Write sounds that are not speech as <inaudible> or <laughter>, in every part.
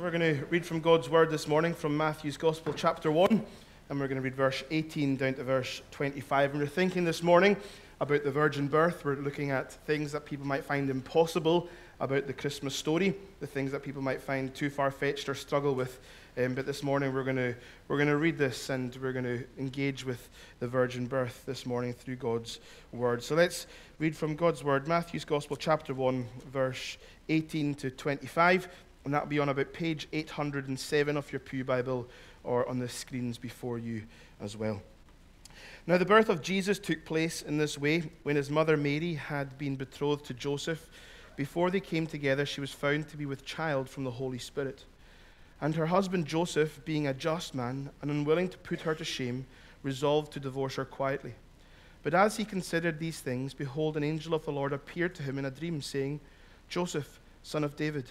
We're going to read from God's Word this morning from Matthew's Gospel, chapter 1, and we're going to read verse 18 down to verse 25. And we're thinking this morning about the virgin birth. We're looking at things that people might find impossible about the Christmas story, the things that people might find too far fetched or struggle with. Um, but this morning we're going to we're going to read this and we're going to engage with the virgin birth this morning through God's word. So let's read from God's word, Matthew's Gospel, chapter 1, verse 18 to 25 and that'll be on about page 807 of your Pew Bible or on the screens before you as well. Now, the birth of Jesus took place in this way when his mother Mary had been betrothed to Joseph. Before they came together, she was found to be with child from the Holy Spirit. And her husband Joseph, being a just man and unwilling to put her to shame, resolved to divorce her quietly. But as he considered these things, behold, an angel of the Lord appeared to him in a dream, saying, Joseph, son of David,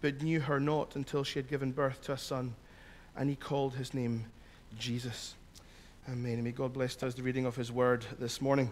but knew her not until she had given birth to a son, and he called his name Jesus. Amen. May God bless us the reading of his word this morning.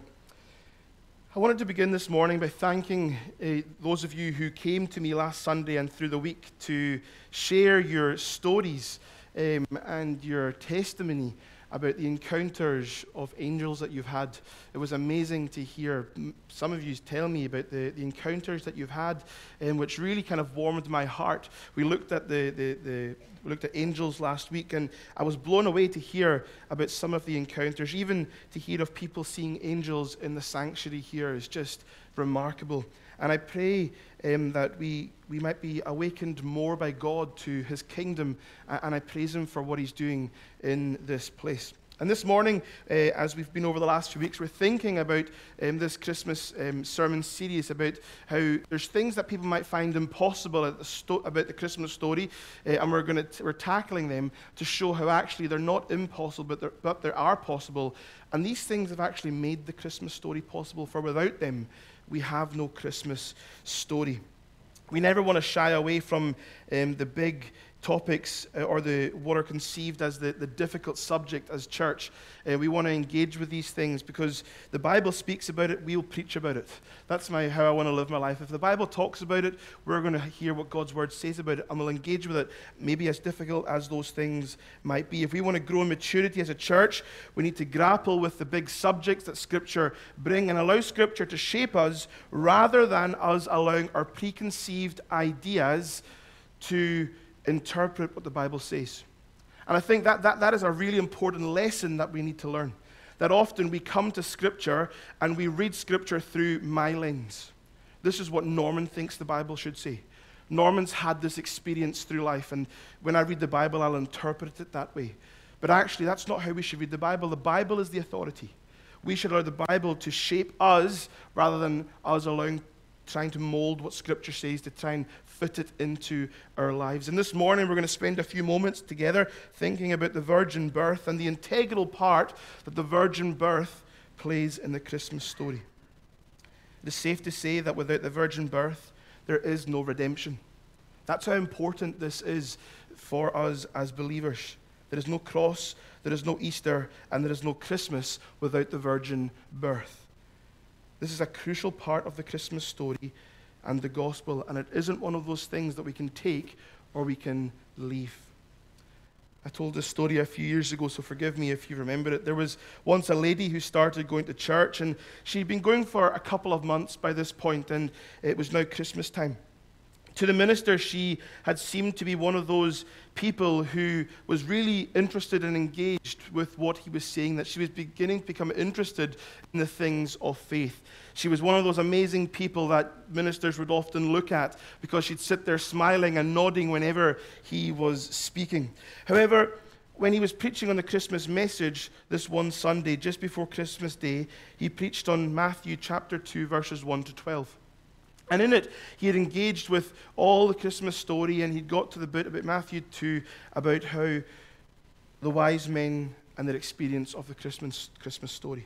I wanted to begin this morning by thanking uh, those of you who came to me last Sunday and through the week to share your stories um, and your testimony about the encounters of angels that you've had. It was amazing to hear some of you tell me about the, the encounters that you've had, um, which really kind of warmed my heart. We looked at the, the, the we looked at angels last week, and I was blown away to hear about some of the encounters. Even to hear of people seeing angels in the sanctuary here is just remarkable. And I pray um, that we, we might be awakened more by God to his kingdom, and I praise him for what he's doing in this place. And this morning, uh, as we've been over the last few weeks, we're thinking about um, this Christmas um, sermon series about how there's things that people might find impossible the sto- about the Christmas story, uh, and we're going to we're tackling them to show how actually they're not impossible, but, but they are possible. And these things have actually made the Christmas story possible. For without them, we have no Christmas story. We never want to shy away from um, the big topics uh, or the, what are conceived as the, the difficult subject as church. Uh, we want to engage with these things because the Bible speaks about it, we'll preach about it. That's my, how I want to live my life. If the Bible talks about it, we're going to hear what God's word says about it and we'll engage with it, maybe as difficult as those things might be. If we want to grow in maturity as a church, we need to grapple with the big subjects that Scripture bring and allow Scripture to shape us rather than us allowing our preconceived ideas to interpret what the Bible says. And I think that, that, that is a really important lesson that we need to learn. That often we come to Scripture and we read Scripture through my lens. This is what Norman thinks the Bible should say. Norman's had this experience through life, and when I read the Bible, I'll interpret it that way. But actually, that's not how we should read the Bible. The Bible is the authority. We should allow the Bible to shape us rather than us allowing, trying to mold what Scripture says to try and fit it into our lives. And this morning, we're going to spend a few moments together thinking about the virgin birth and the integral part that the virgin birth plays in the Christmas story. It is safe to say that without the virgin birth, there is no redemption. That's how important this is for us as believers. There is no cross, there is no Easter, and there is no Christmas without the virgin birth. This is a crucial part of the Christmas story and the gospel. And it isn't one of those things that we can take or we can leave. I told this story a few years ago, so forgive me if you remember it. There was once a lady who started going to church, and she'd been going for a couple of months by this point, and it was now Christmas time. To the minister, she had seemed to be one of those people who was really interested and engaged with what he was saying, that she was beginning to become interested in the things of faith. She was one of those amazing people that ministers would often look at because she'd sit there smiling and nodding whenever he was speaking. However, when he was preaching on the Christmas message this one Sunday, just before Christmas Day, he preached on Matthew chapter 2, verses 1 to 12. And in it, he had engaged with all the Christmas story, and he'd got to the bit about Matthew 2 about how the wise men and their experience of the Christmas, Christmas story.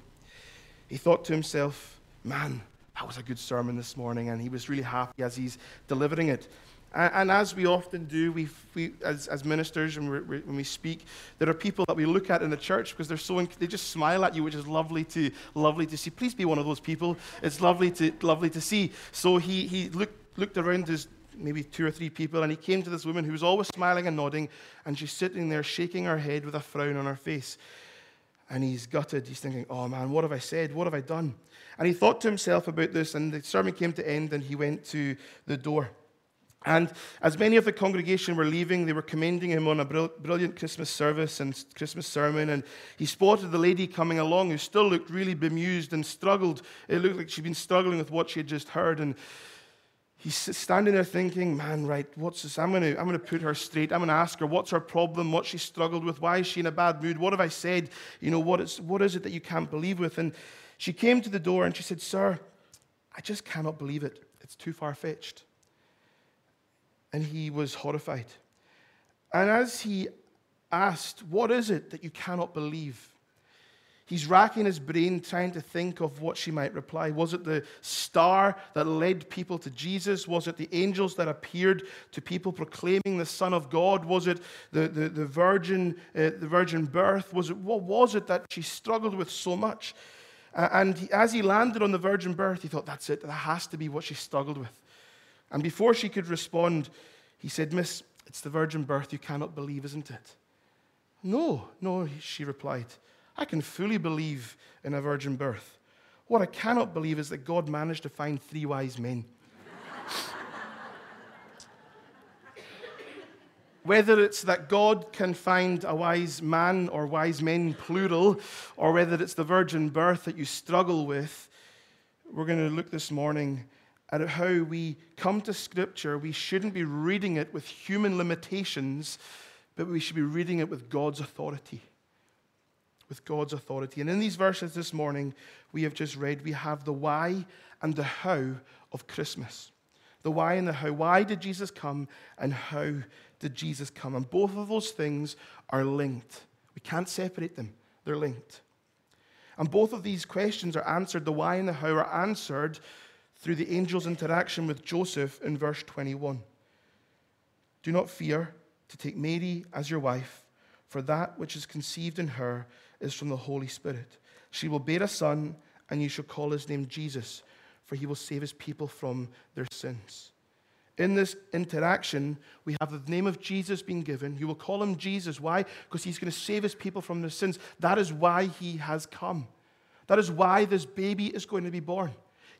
He thought to himself, man, that was a good sermon this morning, and he was really happy as he's delivering it. And, and as we often do, we, we as, as ministers, and when we speak, there are people that we look at in the church because they're so they just smile at you, which is lovely to lovely to see. Please be one of those people. It's lovely to lovely to see. So he he looked looked around his maybe two or three people, and he came to this woman who was always smiling and nodding, and she's sitting there shaking her head with a frown on her face. And he's gutted. He's thinking, oh man, what have I said? What have I done? And he thought to himself about this, and the sermon came to end, and he went to the door. And as many of the congregation were leaving, they were commending him on a brilliant Christmas service and Christmas sermon. And he spotted the lady coming along who still looked really bemused and struggled. It looked like she'd been struggling with what she had just heard. And he's standing there thinking, man, right, what's this? I'm going to I'm to put her straight. I'm going to ask her, what's her problem? What she struggled with? Why is she in a bad mood? What have I said? You know, what is, what is it that you can't believe with? And she came to the door and she said, Sir, I just cannot believe it. It's too far fetched and he was horrified. And as he asked, What is it that you cannot believe? He's racking his brain trying to think of what she might reply. Was it the star that led people to Jesus? Was it the angels that appeared to people proclaiming the Son of God? Was it the, the, the virgin, uh, the virgin birth? Was it, what was it that she struggled with so much? Uh, and he, as he landed on the virgin birth, he thought, that's it. That has to be what she struggled with. And before she could respond, he said, Miss, it's the virgin birth you cannot believe, isn't it? No, no, she replied. I can fully believe in a virgin birth. What I cannot believe is that God managed to find three wise men. <laughs> whether it's that God can find a wise man or wise men, plural, or whether it's the virgin birth that you struggle with, we're going to look this morning at how we come to Scripture, we shouldn't be reading it with human limitations, but we should be reading it with God's authority. With God's authority. And in these verses this morning, we have just read, we have the why and the how of Christmas. The why and the how. Why did Jesus come, and how did Jesus come? And both of those things are linked. We can't separate them, they're linked. And both of these questions are answered, the why and the how are answered through the angel's interaction with Joseph in verse 21. Do not fear to take Mary as your wife, for that which is conceived in her is from the Holy Spirit. She will bear a son, and you shall call his name Jesus, for he will save his people from their sins. In this interaction, we have the name of Jesus being given. You will call him Jesus. Why? Because he's going to save his people from their sins. That is why he has come. That is why this baby is going to be born.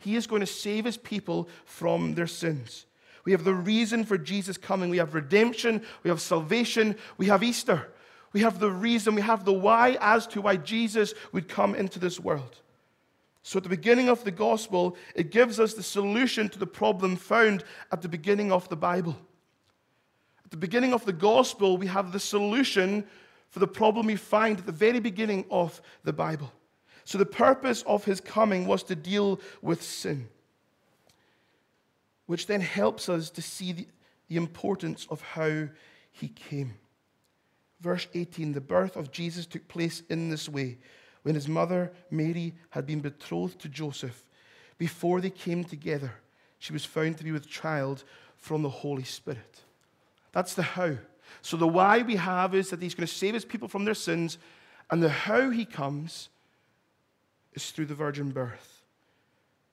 He is going to save his people from their sins. We have the reason for Jesus coming. We have redemption, we have salvation, we have Easter. We have the reason, we have the why as to why Jesus would come into this world. So, at the beginning of the gospel, it gives us the solution to the problem found at the beginning of the Bible. At the beginning of the gospel, we have the solution for the problem we find at the very beginning of the Bible. So the purpose of his coming was to deal with sin, which then helps us to see the, the importance of how he came. Verse 18 the birth of Jesus took place in this way when his mother, Mary, had been betrothed to Joseph. Before they came together, she was found to be with child from the Holy Spirit. That's the how. So, the why we have is that he's going to save his people from their sins, and the how he comes is through the virgin birth,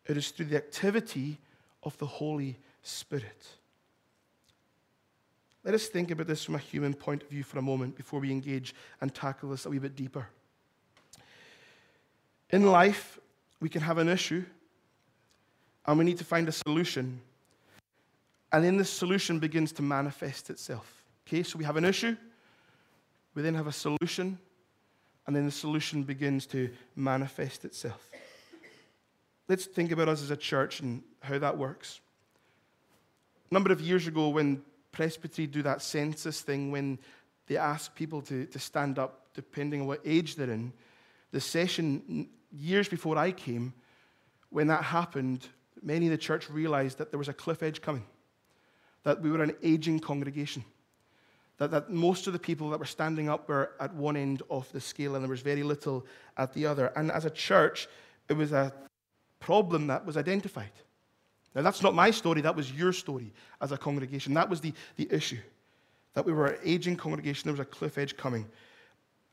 it is through the activity of the Holy Spirit. Let us think about this from a human point of view for a moment before we engage and tackle this a wee bit deeper. In life, we can have an issue and we need to find a solution. And then the solution begins to manifest itself. Okay, so we have an issue, we then have a solution, and then the solution begins to manifest itself. Let's think about us as a church and how that works. A number of years ago, when Presbytery do that census thing, when they ask people to, to stand up depending on what age they're in, the session years before I came, when that happened, many in the church realized that there was a cliff edge coming, that we were an aging congregation, that, that most of the people that were standing up were at one end of the scale and there was very little at the other. And as a church, it was a problem that was identified. Now, that's not my story, that was your story as a congregation. That was the, the issue. That we were an aging congregation, there was a cliff edge coming.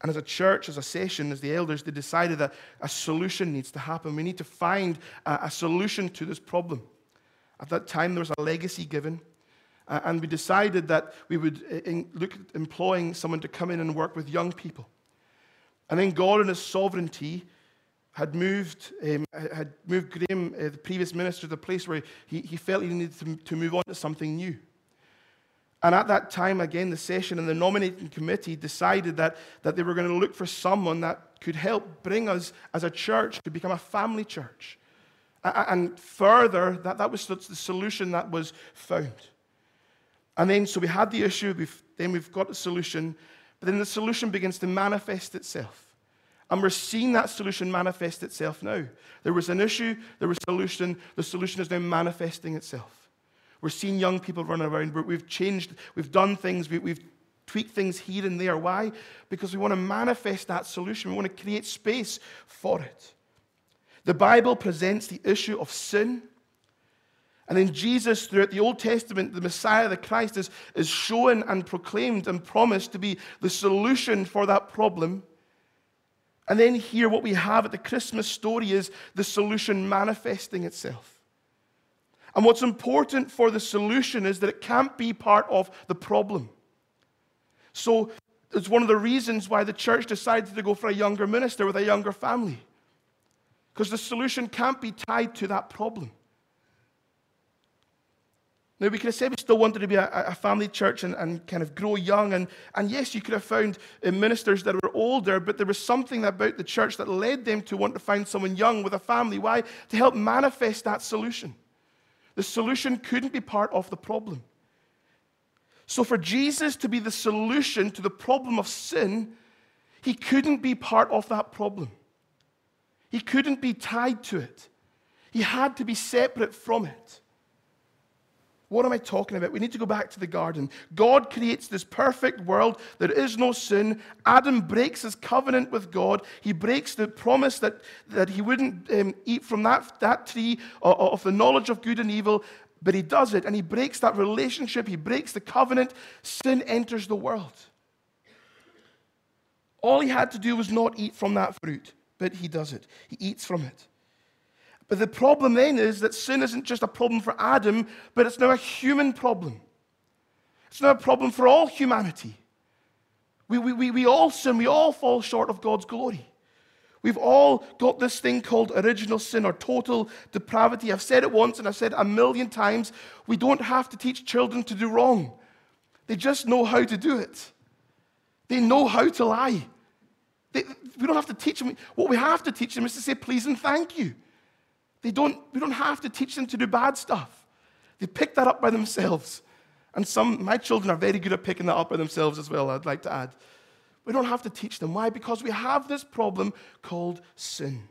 And as a church, as a session, as the elders, they decided that a solution needs to happen. We need to find a, a solution to this problem. At that time, there was a legacy given. Uh, and we decided that we would uh, in, look at employing someone to come in and work with young people. And then God, in His sovereignty, had moved, um, had moved Graham, uh, the previous minister, to the place where he, he felt he needed to, to move on to something new. And at that time, again, the session and the nominating committee decided that, that they were going to look for someone that could help bring us as a church to become a family church. And further, that, that was the solution that was found. And then, so we had the issue, we've, then we've got the solution, but then the solution begins to manifest itself. And we're seeing that solution manifest itself now. There was an issue, there was a solution, the solution is now manifesting itself. We're seeing young people running around. We've changed, we've done things, we've tweaked things here and there. Why? Because we want to manifest that solution, we want to create space for it. The Bible presents the issue of sin. And then Jesus, throughout the Old Testament, the Messiah, the Christ, is, is shown and proclaimed and promised to be the solution for that problem. And then here, what we have at the Christmas story is the solution manifesting itself. And what's important for the solution is that it can't be part of the problem. So it's one of the reasons why the church decided to go for a younger minister with a younger family. Because the solution can't be tied to that problem. Now, we could have said we still wanted to be a, a family church and, and, kind of grow young. And, and yes, you could have found uh, ministers that were older, but there was something about the church that led them to want to find someone young with a family. Why? To help manifest that solution. The solution couldn't be part of the problem. So, for Jesus to be the solution to the problem of sin, he couldn't be part of that problem. He couldn't be tied to it. He had to be separate from it. What am I talking about? We need to go back to the garden. God creates this perfect world. There is no sin. Adam breaks his covenant with God. He breaks the promise that, that he wouldn't um, eat from that, that tree of, of the knowledge of good and evil, but he does it and he breaks that relationship. He breaks the covenant. Sin enters the world. All he had to do was not eat from that fruit, but he does it. He eats from it. But the problem then is that sin isn't just a problem for Adam, but it's now a human problem. It's now a problem for all humanity. We, we, we, we all sin, we all fall short of God's glory. We've all got this thing called original sin or total depravity. I've said it once and I've said it a million times. We don't have to teach children to do wrong, they just know how to do it. They know how to lie. They, we don't have to teach them. What we have to teach them is to say please and thank you. They don't, we don't have to teach them to do bad stuff. They pick that up by themselves. And some, my children are very good at picking that up by themselves as well, I'd like to add. We don't have to teach them. Why? Because we have this problem called sin.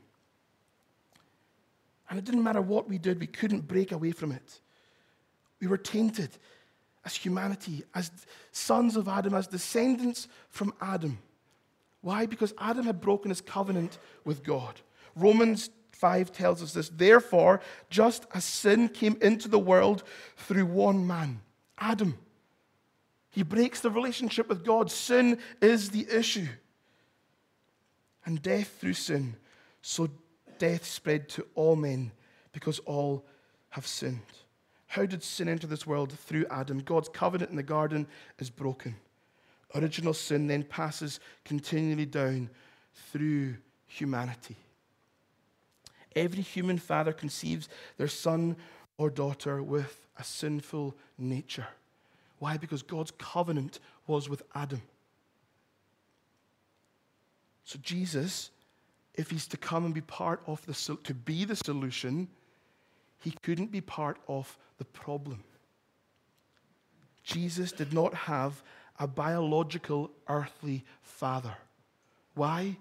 And it didn't matter what we did, we couldn't break away from it. We were tainted as humanity, as sons of Adam, as descendants from Adam. Why? Because Adam had broken his covenant with God. Romans 5 tells us this. Therefore, just as sin came into the world through one man, Adam, he breaks the relationship with God. Sin is the issue. And death through sin. So death spread to all men because all have sinned. How did sin enter this world? Through Adam. God's covenant in the garden is broken. Original sin then passes continually down through humanity. Every human father conceives their son or daughter with a sinful nature. Why? Because God's covenant was with Adam. So Jesus, if he's to come and be part of the to be the solution, he couldn't be part of the problem. Jesus did not have a biological earthly father. Why?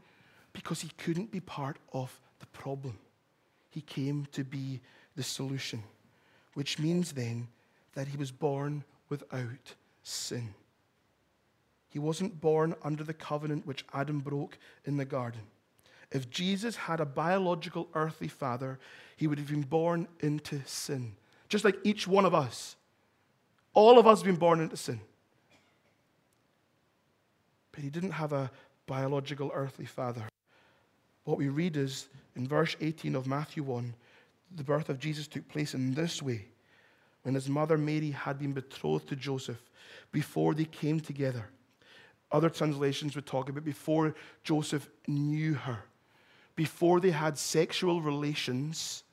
Because he couldn't be part of the problem. He came to be the solution, which means then that he was born without sin. He wasn't born under the covenant which Adam broke in the garden. If Jesus had a biological earthly father, he would have been born into sin, just like each one of us. All of us have been born into sin. But he didn't have a biological earthly father. What we read is in verse 18 of Matthew 1 the birth of Jesus took place in this way when his mother Mary had been betrothed to Joseph before they came together. Other translations would talk about before Joseph knew her, before they had sexual relations,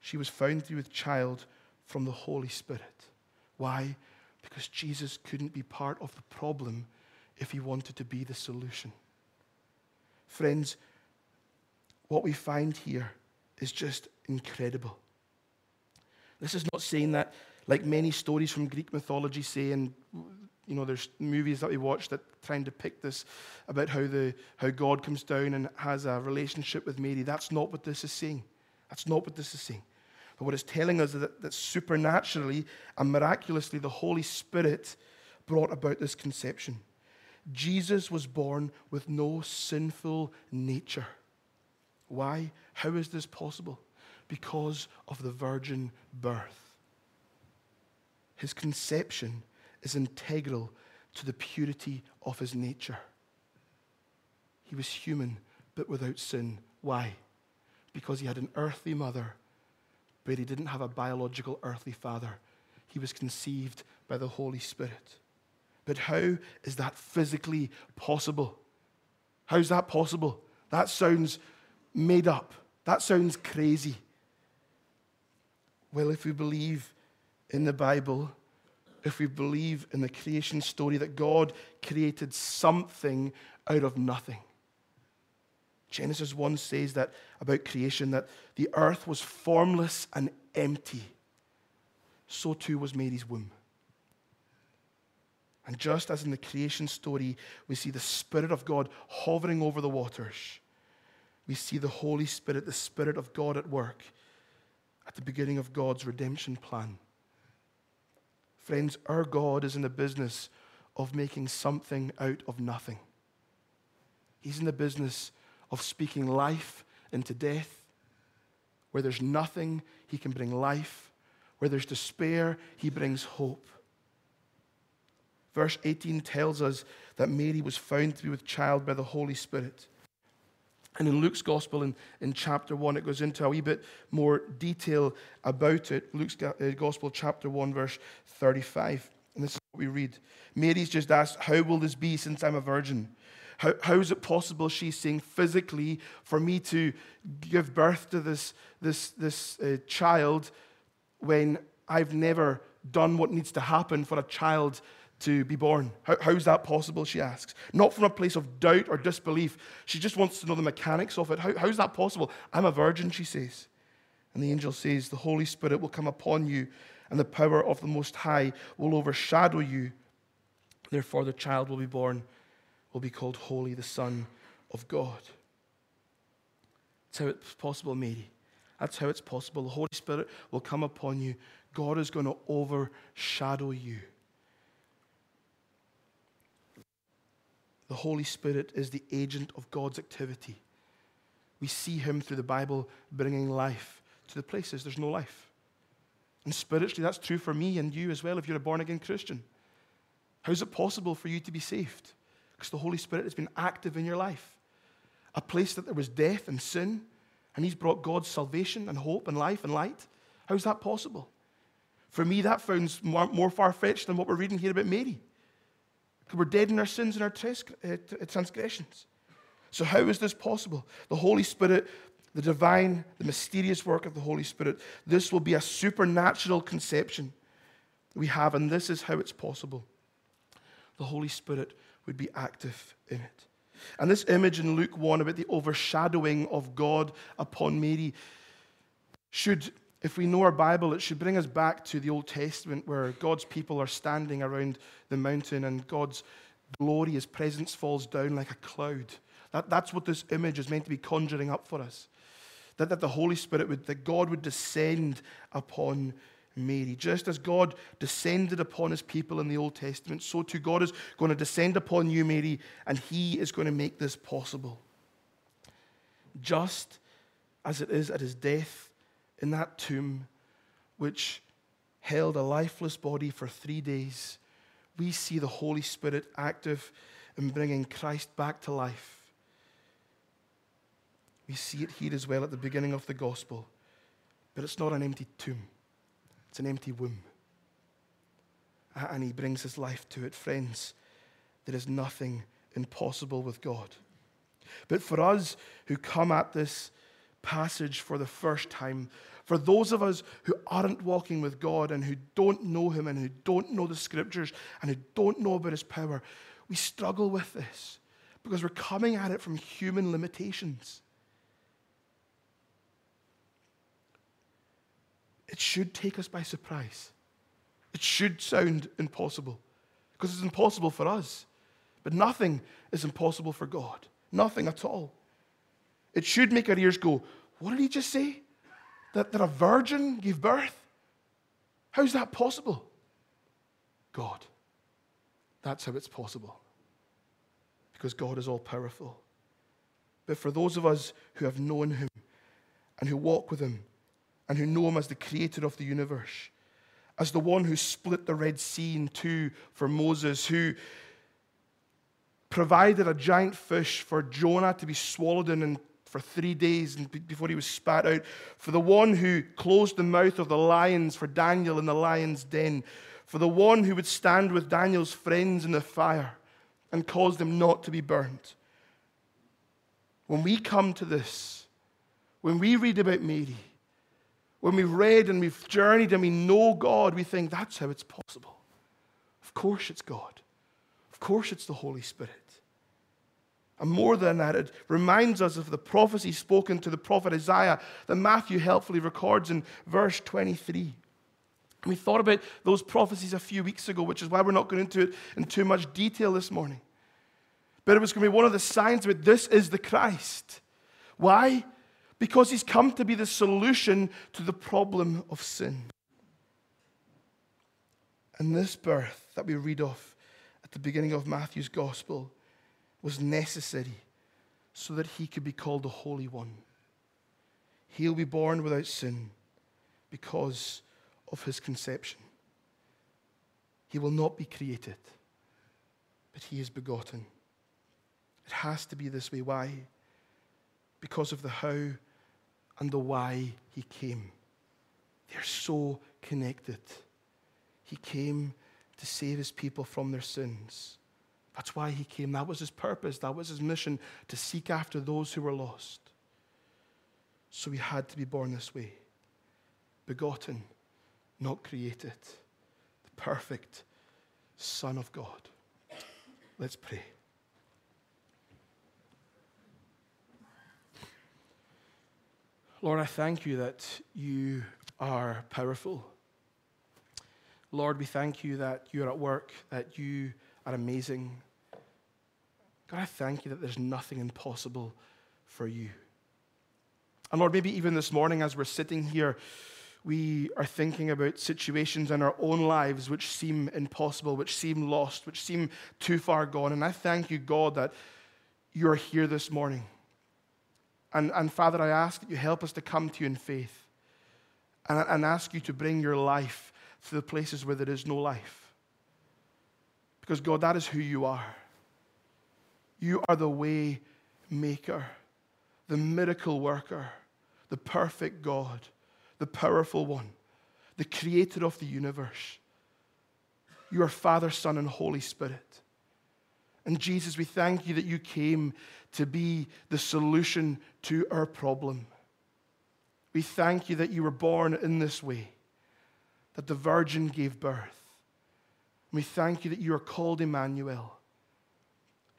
she was found to be with child from the Holy Spirit. Why? Because Jesus couldn't be part of the problem if he wanted to be the solution. Friends, what we find here is just incredible. This is not saying that, like many stories from Greek mythology say, and you know, there's movies that we watch that try and depict this about how, the, how God comes down and has a relationship with Mary. That's not what this is saying. That's not what this is saying. But what it's telling us is that, that supernaturally and miraculously the Holy Spirit brought about this conception. Jesus was born with no sinful nature. Why? How is this possible? Because of the virgin birth. His conception is integral to the purity of his nature. He was human, but without sin. Why? Because he had an earthly mother, but he didn't have a biological earthly father. He was conceived by the Holy Spirit. But how is that physically possible? How's that possible? That sounds made up. That sounds crazy. Well, if we believe in the Bible, if we believe in the creation story that God created something out of nothing. Genesis 1 says that about creation that the earth was formless and empty. So too was Mary's womb. And just as in the creation story, we see the Spirit of God hovering over the waters, we see the Holy Spirit, the Spirit of God at work at the beginning of God's redemption plan. Friends, our God is in the business of making something out of nothing. He's in the business of speaking life into death. Where there's nothing, He can bring life. Where there's despair, He brings hope. Verse 18 tells us that Mary was found to be with child by the Holy Spirit. And in Luke's Gospel, in, in chapter 1, it goes into a wee bit more detail about it. Luke's uh, Gospel, chapter 1, verse 35. And this is what we read. Mary's just asked, How will this be since I'm a virgin? How, how is it possible, she's saying, physically, for me to give birth to this, this, this uh, child when I've never done what needs to happen for a child to be born. How, how's that possible? She asks. Not from a place of doubt or disbelief. She just wants to know the mechanics of it. How, how's that possible? I'm a virgin, she says. And the angel says, The Holy Spirit will come upon you, and the power of the Most High will overshadow you. Therefore, the child will be born, will be called Holy, the Son of God. That's how it's possible, Mary. That's how it's possible. The Holy Spirit will come upon you. God is going to overshadow you. The Holy Spirit is the agent of God's activity. We see him through the Bible bringing life to the places there's no life. And spiritually, that's true for me and you as well if you're a born again Christian. How is it possible for you to be saved? Because the Holy Spirit has been active in your life. A place that there was death and sin, and He's brought God's salvation and hope and life and light. How's that possible? For me, that sounds more far fetched than what we're reading here about Mary. We're dead in our sins and our uh, transgressions. So, how is this possible? The Holy Spirit, the divine, the mysterious work of the Holy Spirit, this will be a supernatural conception we have, and this is how it's possible. The Holy Spirit would be active in it. And this image in Luke 1 about the overshadowing of God upon Mary should if we know our Bible, it should bring us back to the Old Testament where God's people are standing around the mountain and God's glory, his presence falls down like a cloud. That, that's what this image is meant to be conjuring up for us. that, that the Holy Spirit would, that God would descend upon Mary. Just as God descended upon his people in the Old Testament, so too God is going to descend upon you, Mary, and he is going to make this possible. Just as it is at his death in that tomb, which held a lifeless body for three days, we see the Holy Spirit active in bringing Christ back to life. We see it here as well at the beginning of the gospel. But it's not an empty tomb, it's an empty womb. And he brings his life to it. Friends, there is nothing impossible with God. But for us who come at this passage for the first time, for those of us who aren't walking with God and who don't know Him and who don't know the scriptures and who don't know about His power, we struggle with this because we're coming at it from human limitations. It should take us by surprise. It should sound impossible because it's impossible for us. But nothing is impossible for God. Nothing at all. It should make our ears go, What did he just say? That, that a virgin gave birth? How's that possible? God. That's how it's possible. Because God is all powerful. But for those of us who have known him and who walk with him and who know him as the creator of the universe, as the one who split the Red Sea in two for Moses, who provided a giant fish for Jonah to be swallowed in and for three days before he was spat out, for the one who closed the mouth of the lions for Daniel in the lion's den, for the one who would stand with Daniel's friends in the fire and cause them not to be burnt. When we come to this, when we read about Mary, when we've read and we've journeyed and we know God, we think that's how it's possible. Of course, it's God. Of course, it's the Holy Spirit. And more than that, it reminds us of the prophecy spoken to the prophet Isaiah that Matthew helpfully records in verse 23. We thought about those prophecies a few weeks ago, which is why we're not going into it in too much detail this morning. But it was going to be one of the signs that this is the Christ. Why? Because he's come to be the solution to the problem of sin. And this birth that we read of at the beginning of Matthew's gospel was necessary so that he could be called the Holy One. He'll be born without sin because of his conception. He will not be created, but he is begotten. It has to be this way. Why? Because of the how and the why he came. They're so connected. He came to save his people from their sins. That's why he came. That was his purpose. That was his mission to seek after those who were lost. So he had to be born this way begotten, not created. The perfect Son of God. Let's pray. Lord, I thank you that you are powerful. Lord, we thank you that you're at work, that you are amazing. God, I thank you that there's nothing impossible for you. And Lord, maybe even this morning as we're sitting here, we are thinking about situations in our own lives which seem impossible, which seem lost, which seem too far gone. And I thank you, God, that you are here this morning. And, and Father, I ask that you help us to come to you in faith and, and ask you to bring your life to the places where there is no life. Because, God, that is who you are. You are the way maker, the miracle worker, the perfect God, the powerful one, the creator of the universe. You are Father, Son, and Holy Spirit. And Jesus, we thank you that you came to be the solution to our problem. We thank you that you were born in this way, that the Virgin gave birth. We thank you that you are called Emmanuel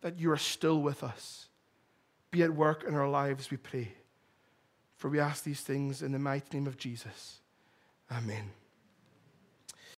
that you are still with us. Be at work in our lives, we pray. For we ask these things in the mighty name of Jesus. Amen.